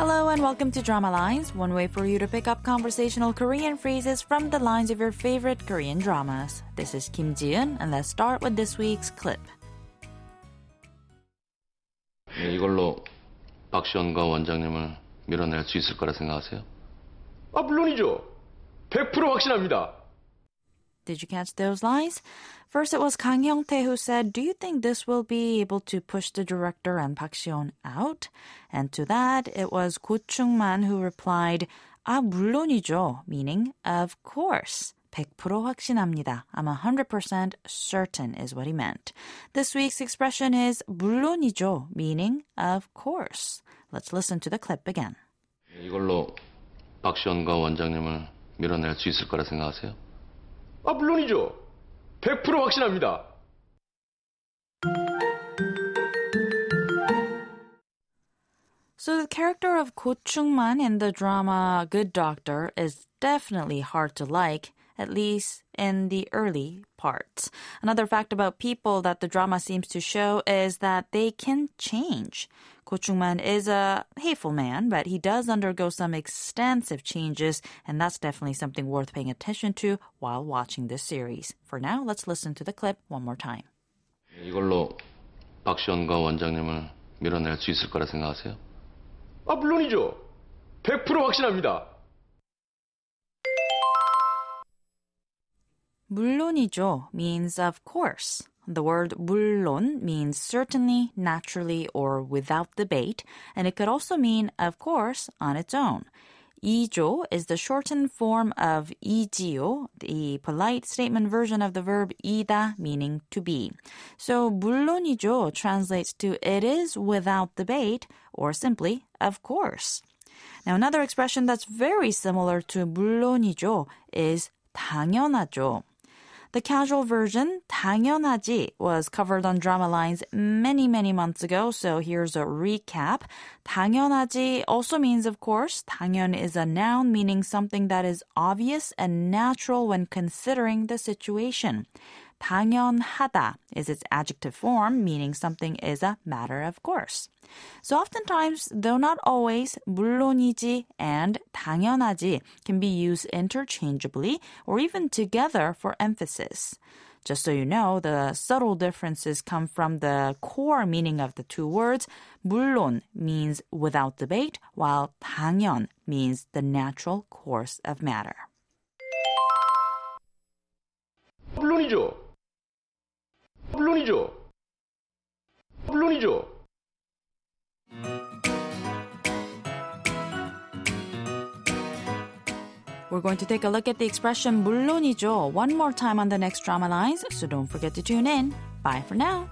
Hello and welcome to Drama Lines, one way for you to pick up conversational Korean phrases from the lines of your favorite Korean dramas. This is Kim Ji-eun, and let's start with this week's clip. 네, 이걸로 박시원과 원장님을 밀어낼 수 있을 거라 생각하세요? 아, 물론이죠. 100% 확신합니다. Did you catch those lines? First, it was Kang Hyung-tae who said, "Do you think this will be able to push the director and Park Si-on out?" And to that, it was Ko Chung-man who replied, "아 물론이죠," meaning "Of course." 100% 확신합니다. I'm 100% certain is what he meant. This week's expression is 물론이죠, meaning of course. Let's listen to the clip again. 이걸로 박시원과 원장님을 밀어낼 수 있을 거라 생각하세요? 아, 물론이죠. 100% 확신합니다. So the character of Ko Chung-man in the drama Good Doctor is definitely hard to like, at least in the early parts. Another fact about people that the drama seems to show is that they can change. Ko Chung-man is a hateful man, but he does undergo some extensive changes, and that's definitely something worth paying attention to while watching this series. For now, let's listen to the clip one more time. 네, 이걸로 박시원과 원장님을 밀어낼 수 있을 거라 생각하세요? 아, 물론이죠. 100% 확신합니다. 물론이죠 means of course. The word 물론 means certainly, naturally, or without debate, and it could also mean, of course, on its own. 이죠 is the shortened form of 이지요, the polite statement version of the verb 이다, meaning to be. So 물론이죠 translates to it is without debate, or simply, of course. Now another expression that's very similar to 물론이죠 is 당연하죠. The casual version, 당연하지, was covered on drama lines many, many months ago, so here's a recap. 당연하지 also means, of course, 당연 is a noun meaning something that is obvious and natural when considering the situation. 당연하다 is its adjective form, meaning something is a matter of course. So oftentimes, though not always, 물론이지 and 당연하지 can be used interchangeably or even together for emphasis. Just so you know, the subtle differences come from the core meaning of the two words. 물론 means without debate, while 당연 means the natural course of matter. 물론이죠. 물론이죠. 물론이죠. We're going to take a look at the expression 물론이죠 one more time on the next drama lines, so don't forget to tune in. Bye for now.